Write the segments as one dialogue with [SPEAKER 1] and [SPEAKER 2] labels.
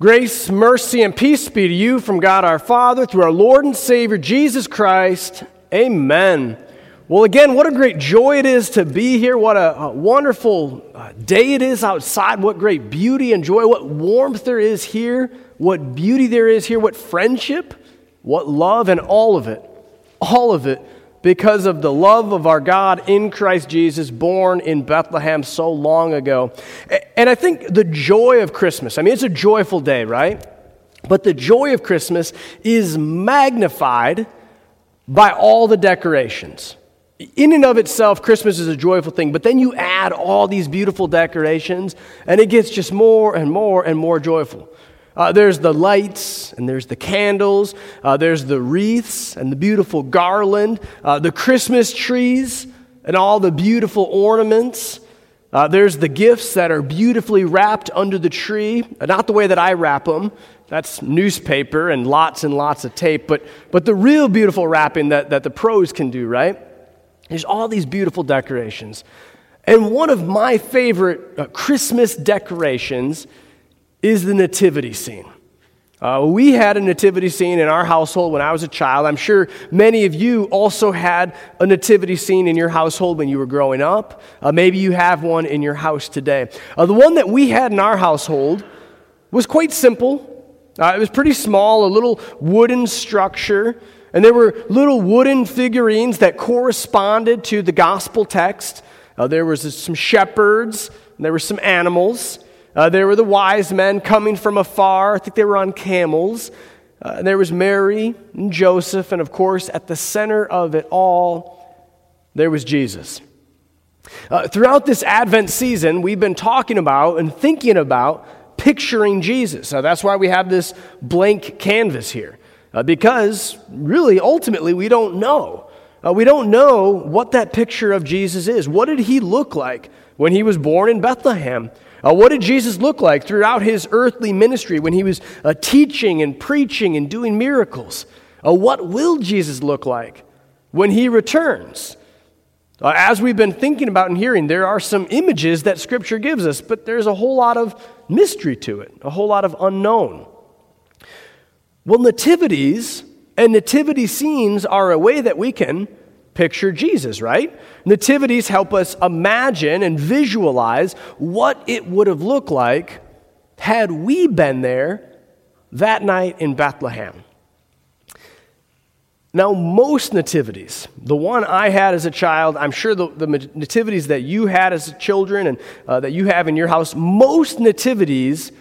[SPEAKER 1] Grace, mercy, and peace be to you from God our Father through our Lord and Savior Jesus Christ. Amen. Well, again, what a great joy it is to be here. What a, a wonderful uh, day it is outside. What great beauty and joy. What warmth there is here. What beauty there is here. What friendship. What love and all of it. All of it because of the love of our God in Christ Jesus, born in Bethlehem so long ago. And I think the joy of Christmas, I mean, it's a joyful day, right? But the joy of Christmas is magnified by all the decorations. In and of itself, Christmas is a joyful thing, but then you add all these beautiful decorations, and it gets just more and more and more joyful. Uh, there's the lights and there's the candles, uh, there's the wreaths and the beautiful garland, uh, the Christmas trees and all the beautiful ornaments. Uh, there's the gifts that are beautifully wrapped under the tree, uh, not the way that I wrap them. That's newspaper and lots and lots of tape, but, but the real beautiful wrapping that, that the pros can do, right? There's all these beautiful decorations. And one of my favorite uh, Christmas decorations is the nativity scene. Uh, we had a nativity scene in our household when I was a child. I'm sure many of you also had a nativity scene in your household when you were growing up. Uh, maybe you have one in your house today. Uh, the one that we had in our household was quite simple. Uh, it was pretty small, a little wooden structure, and there were little wooden figurines that corresponded to the gospel text. Uh, there was some shepherds, there were some animals. Uh, there were the wise men coming from afar. I think they were on camels. Uh, there was Mary and Joseph, and of course, at the center of it all, there was Jesus. Uh, throughout this Advent season, we've been talking about and thinking about picturing Jesus. that's why we have this blank canvas here, uh, because really, ultimately, we don't know. Uh, we don't know what that picture of Jesus is. What did he look like when he was born in Bethlehem? Uh, what did Jesus look like throughout his earthly ministry when he was uh, teaching and preaching and doing miracles? Uh, what will Jesus look like when he returns? Uh, as we've been thinking about and hearing, there are some images that Scripture gives us, but there's a whole lot of mystery to it, a whole lot of unknown. Well, nativities and nativity scenes are a way that we can picture Jesus, right? Nativities help us imagine and visualize what it would have looked like had we been there that night in Bethlehem. Now, most nativities, the one I had as a child, I'm sure the, the nativities that you had as children and uh, that you have in your house, most nativities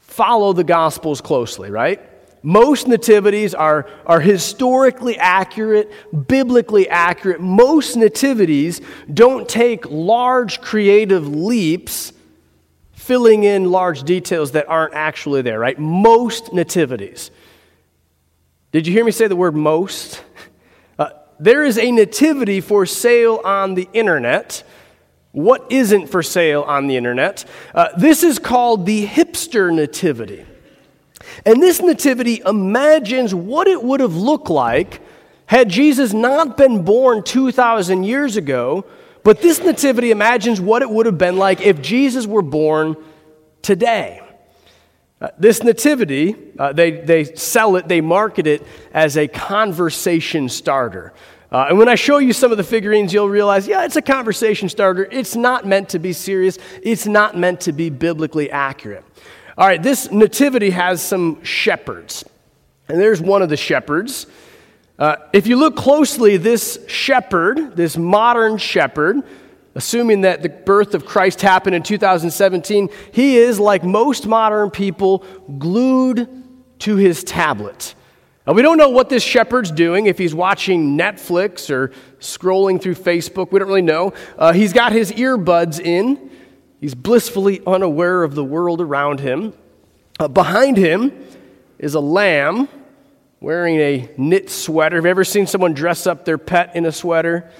[SPEAKER 1] follow the Gospels closely, right? Most nativities are, are historically accurate, biblically accurate. Most nativities don't take large creative leaps filling in large details that aren't actually there, right? Most nativities. Did you hear me say the word most? Uh, there is a nativity for sale on the internet. What isn't for sale on the internet? Uh, this is called the hipster nativity. And this nativity imagines what it would have looked like had Jesus not been born 2,000 years ago, but this nativity imagines what it would have been like if Jesus were born today. Uh, this nativity, uh, they, they sell it, they market it as a conversation starter. Uh, and when I show you some of the figurines, you'll realize, yeah, it's a conversation starter. It's not meant to be serious, it's not meant to be biblically accurate. All right, this nativity has some shepherds. And there's one of the shepherds. Uh, if you look closely, this shepherd, this modern shepherd, assuming that the birth of Christ happened in 2017, he is, like most modern people, glued to his tablet. Now, we don't know what this shepherd's doing, if he's watching Netflix or scrolling through Facebook. We don't really know. Uh, he's got his earbuds in. He's blissfully unaware of the world around him. Uh, behind him is a lamb wearing a knit sweater. Have you ever seen someone dress up their pet in a sweater?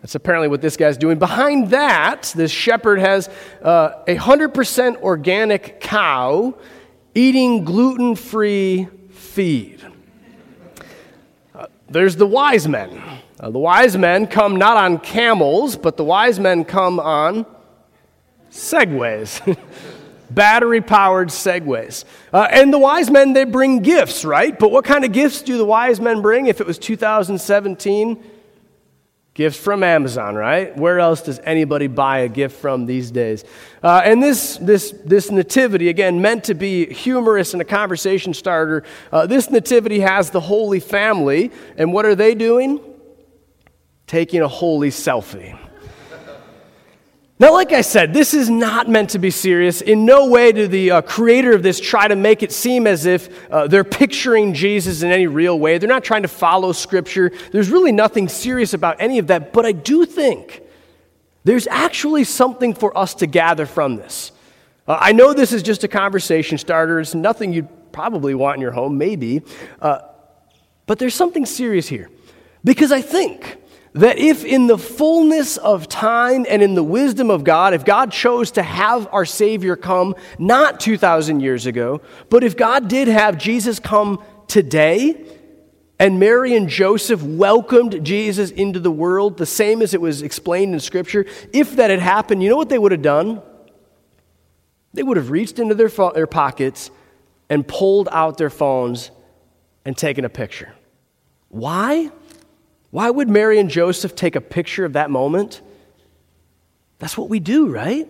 [SPEAKER 1] That's apparently what this guy's doing. Behind that, this shepherd has uh, a 100% organic cow eating gluten free feed. Uh, there's the wise men. Uh, the wise men come not on camels, but the wise men come on Segways. battery powered segways. Uh, and the wise men, they bring gifts, right? But what kind of gifts do the wise men bring if it was 2017? Gifts from Amazon, right? Where else does anybody buy a gift from these days? Uh, and this, this, this nativity, again, meant to be humorous and a conversation starter, uh, this nativity has the Holy Family. And what are they doing? Taking a holy selfie. Now, like I said, this is not meant to be serious. In no way do the uh, creator of this try to make it seem as if uh, they're picturing Jesus in any real way. They're not trying to follow Scripture. There's really nothing serious about any of that. But I do think there's actually something for us to gather from this. Uh, I know this is just a conversation starter. It's nothing you'd probably want in your home, maybe. Uh, but there's something serious here. Because I think that if in the fullness of time and in the wisdom of God, if God chose to have our Savior come not 2,000 years ago, but if God did have Jesus come today, and Mary and Joseph welcomed Jesus into the world, the same as it was explained in Scripture, if that had happened, you know what they would have done? They would have reached into their, fo- their pockets and pulled out their phones and taken a picture. Why? Why would Mary and Joseph take a picture of that moment? That's what we do, right?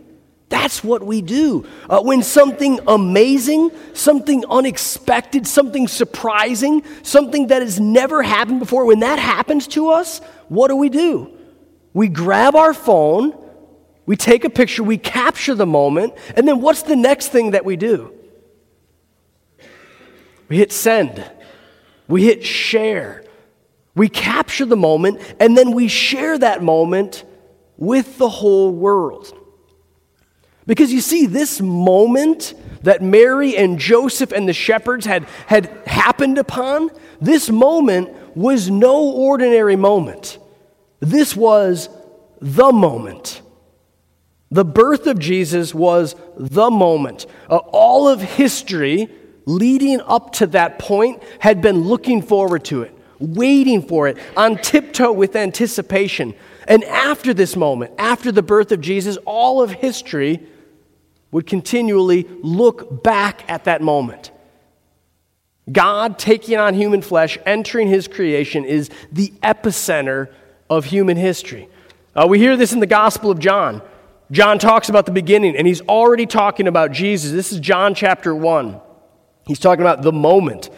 [SPEAKER 1] That's what we do. Uh, when something amazing, something unexpected, something surprising, something that has never happened before, when that happens to us, what do we do? We grab our phone, we take a picture, we capture the moment, and then what's the next thing that we do? We hit send, we hit share. We capture the moment and then we share that moment with the whole world. Because you see, this moment that Mary and Joseph and the shepherds had, had happened upon, this moment was no ordinary moment. This was the moment. The birth of Jesus was the moment. Uh, all of history leading up to that point had been looking forward to it waiting for it, on tiptoe with anticipation. And after this moment, after the birth of Jesus, all of history would continually look back at that moment. God taking on human flesh, entering his creation, is the epicenter of human history. Uh, we hear this in the Gospel of John. John talks about the beginning, and he's already talking about Jesus. This is John chapter 1. He's talking about the moment.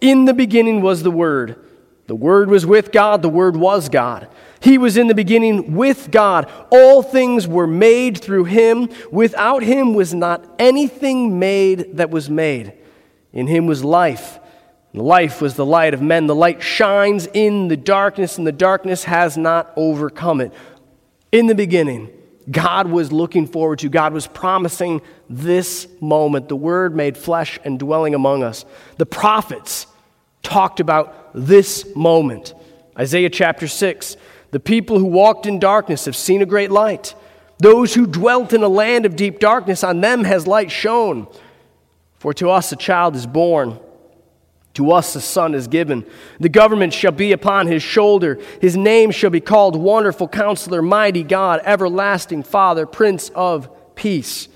[SPEAKER 1] In the beginning was the Word the Word was with God, the Word was God. He was in the beginning with God. All things were made through Him. Without Him was not anything made that was made. In Him was life. Life was the light of men. The light shines in the darkness, and the darkness has not overcome it. In the beginning, God was looking forward to, God was promising this moment. The Word made flesh and dwelling among us. The prophets talked about this moment. Isaiah chapter 6 The people who walked in darkness have seen a great light. Those who dwelt in a land of deep darkness, on them has light shone. For to us a child is born. To us a son is given. The government shall be upon his shoulder. His name shall be called Wonderful Counselor, Mighty God, Everlasting Father, Prince of Peace.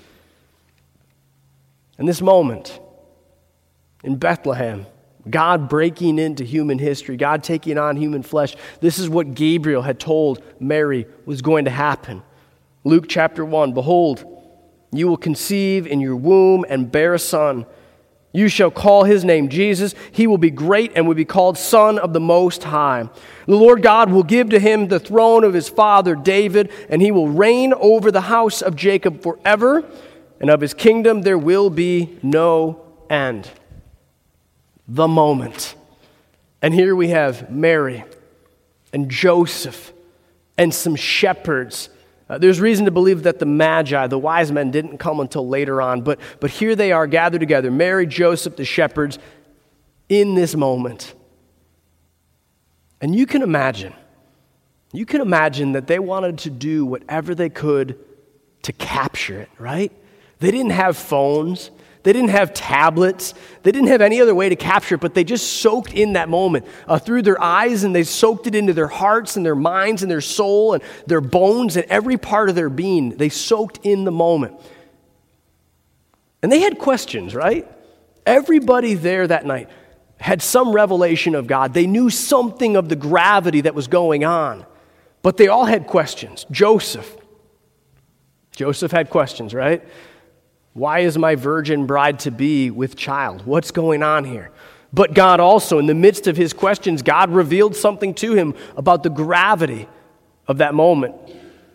[SPEAKER 1] In this moment, in Bethlehem, God breaking into human history, God taking on human flesh. This is what Gabriel had told Mary was going to happen. Luke chapter 1 Behold, you will conceive in your womb and bear a son. You shall call his name Jesus. He will be great and will be called Son of the Most High. The Lord God will give to him the throne of his father David, and he will reign over the house of Jacob forever, and of his kingdom there will be no end the moment. And here we have Mary and Joseph and some shepherds. Uh, there's reason to believe that the Magi, the wise men, didn't come until later on, but, but here they are gathered together Mary, Joseph, the shepherds, in this moment. And you can imagine, you can imagine that they wanted to do whatever they could to capture it, right? They didn't have phones. They didn't have tablets. They didn't have any other way to capture it, but they just soaked in that moment uh, through their eyes and they soaked it into their hearts and their minds and their soul and their bones and every part of their being. They soaked in the moment. And they had questions, right? Everybody there that night had some revelation of God. They knew something of the gravity that was going on, but they all had questions. Joseph. Joseph had questions, right? Why is my virgin bride to be with child? What's going on here? But God also, in the midst of his questions, God revealed something to him about the gravity of that moment.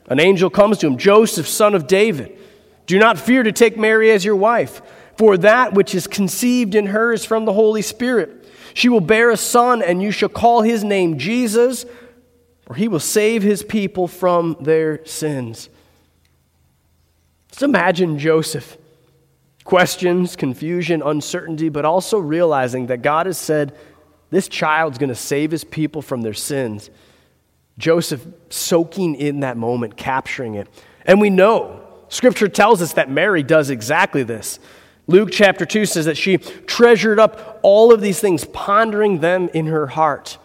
[SPEAKER 1] An angel comes to him Joseph, son of David, do not fear to take Mary as your wife, for that which is conceived in her is from the Holy Spirit. She will bear a son, and you shall call his name Jesus, for he will save his people from their sins. Just imagine Joseph questions, confusion, uncertainty, but also realizing that God has said this child's going to save his people from their sins. Joseph soaking in that moment, capturing it. And we know, Scripture tells us that Mary does exactly this. Luke chapter 2 says that she treasured up all of these things, pondering them in her heart.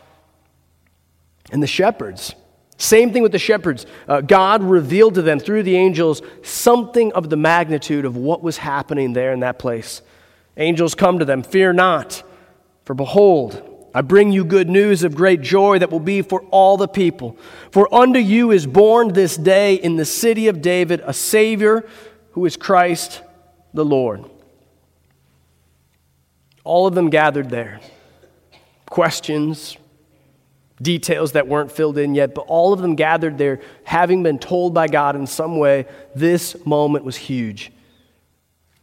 [SPEAKER 1] And the shepherds, same thing with the shepherds. Uh, God revealed to them through the angels something of the magnitude of what was happening there in that place. Angels come to them, Fear not, for behold, I bring you good news of great joy that will be for all the people. For unto you is born this day in the city of David a Savior who is Christ the Lord. All of them gathered there. Questions, details that weren't filled in yet, but all of them gathered there, having been told by God in some way this moment was huge.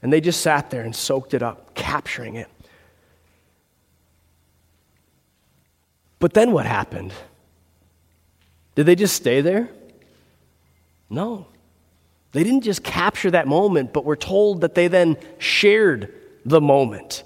[SPEAKER 1] And they just sat there and soaked it up, capturing it. But then what happened? Did they just stay there? No. They didn't just capture that moment, but we're told that they then shared the moment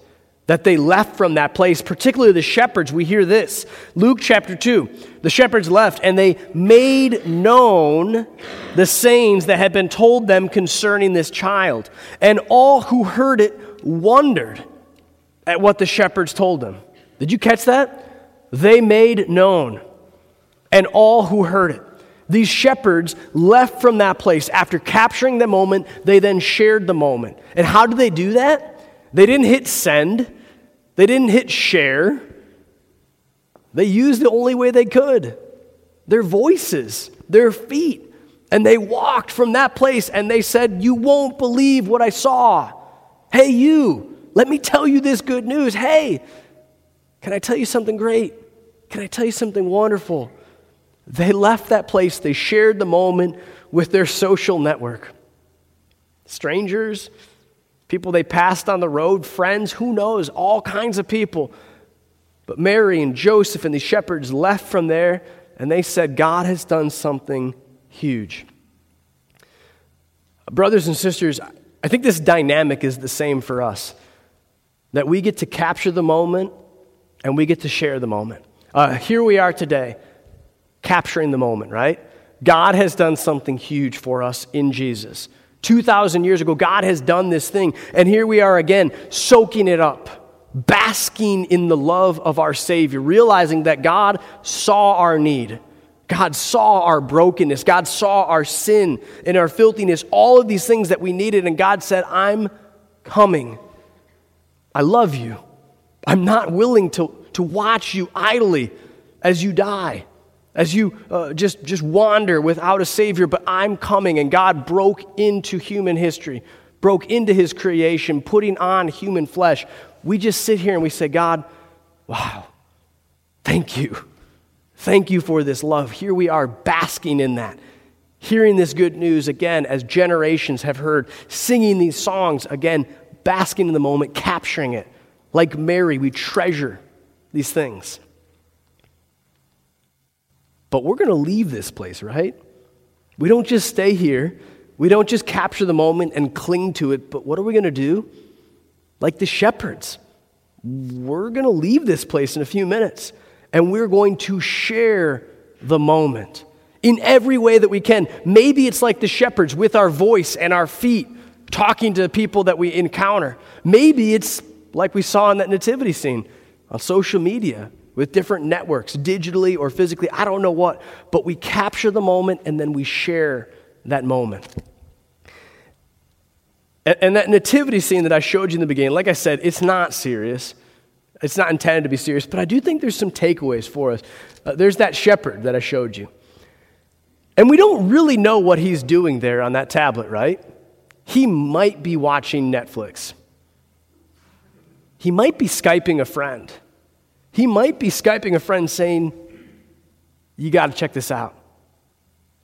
[SPEAKER 1] that they left from that place, particularly the shepherds. We hear this Luke chapter 2. The shepherds left and they made known the sayings that had been told them concerning this child. And all who heard it wondered at what the shepherds told them. Did you catch that? They made known. And all who heard it. These shepherds left from that place after capturing the moment, they then shared the moment. And how did they do that? They didn't hit send. They didn't hit share, they used the only way they could their voices, their feet. And they walked from that place and they said, You won't believe what I saw. Hey, you, let me tell you this good news. Hey, can I tell you something great? Can I tell you something wonderful? They left that place, they shared the moment with their social network. Strangers, people they passed on the road, friends, who knows, all kinds of people. But Mary and Joseph and the shepherds left from there and they said, God has done something huge. Brothers and sisters, I think this dynamic is the same for us that we get to capture the moment and we get to share the moment. Uh, here we are today, capturing the moment, right? God has done something huge for us in Jesus. 2,000 years ago, God has done this thing. And here we are again, soaking it up, basking in the love of our Savior, realizing that God saw our need. God saw our brokenness. God saw our sin and our filthiness, all of these things that we needed. And God said, I'm coming. I love you. I'm not willing to, to watch you idly as you die as you uh, just, just wander without a Savior, but I'm coming. And God broke into human history, broke into His creation, putting on human flesh. We just sit here and we say, God, wow, thank you. Thank you for this love. Here we are basking in that, hearing this good news again as generations have heard, singing these songs again, basking in the moment, capturing it. Like Mary, we treasure these things. But we're going to leave this place, right? We don't just stay here. We don't just capture the moment and cling to it, but what are we going to do? Like the shepherds, we're going to leave this place in a few minutes and we're going to share the moment in every way that we can. Maybe it's like the shepherds with our voice and our feet talking to people that we encounter. Maybe it's like we saw in that nativity scene on social media with different networks, digitally or physically, I don't know what, but we capture the moment and then we share that moment. And, that nativity scene that I showed you in the beginning, like I said, it's not serious. It's not intended to be serious, but I do think there's some takeaways for us. Uh, there's that shepherd that I showed you. And we don't really know what he's doing there on that tablet, right? He might be watching Netflix. He might be Skyping a friend. He might be Skyping a friend saying, You got to check this out.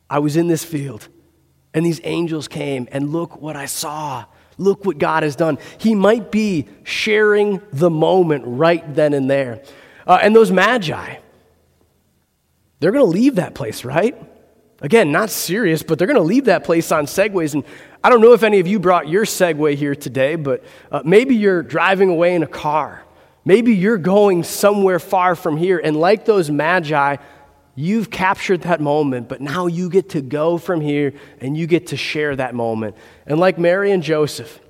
[SPEAKER 1] I was in this field, and these angels came, and look what I saw. Look what God has done. He might be sharing the moment right then and there. Uh, and those magi, they're going to leave that place, right? Again, not serious, but they're going to leave that place on segways. And I don't know if any of you brought your Segway here today, but uh, maybe you're driving away in a car. Maybe you're going somewhere far from here. And like those magi, you've captured that moment, but now you get to go from here and you get to share that moment. And like Mary and Joseph,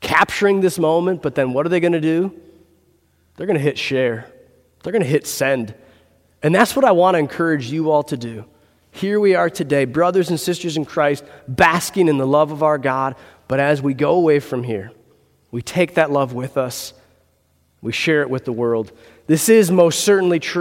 [SPEAKER 1] capturing this moment, but then what are they going to do? They're going to hit share, they're going to hit send. And that's what I want to encourage you all to do. Here we are today, brothers and sisters in Christ, basking in the love of our God. But as we go away from here, we take that love with us, we share it with the world. This is most certainly true.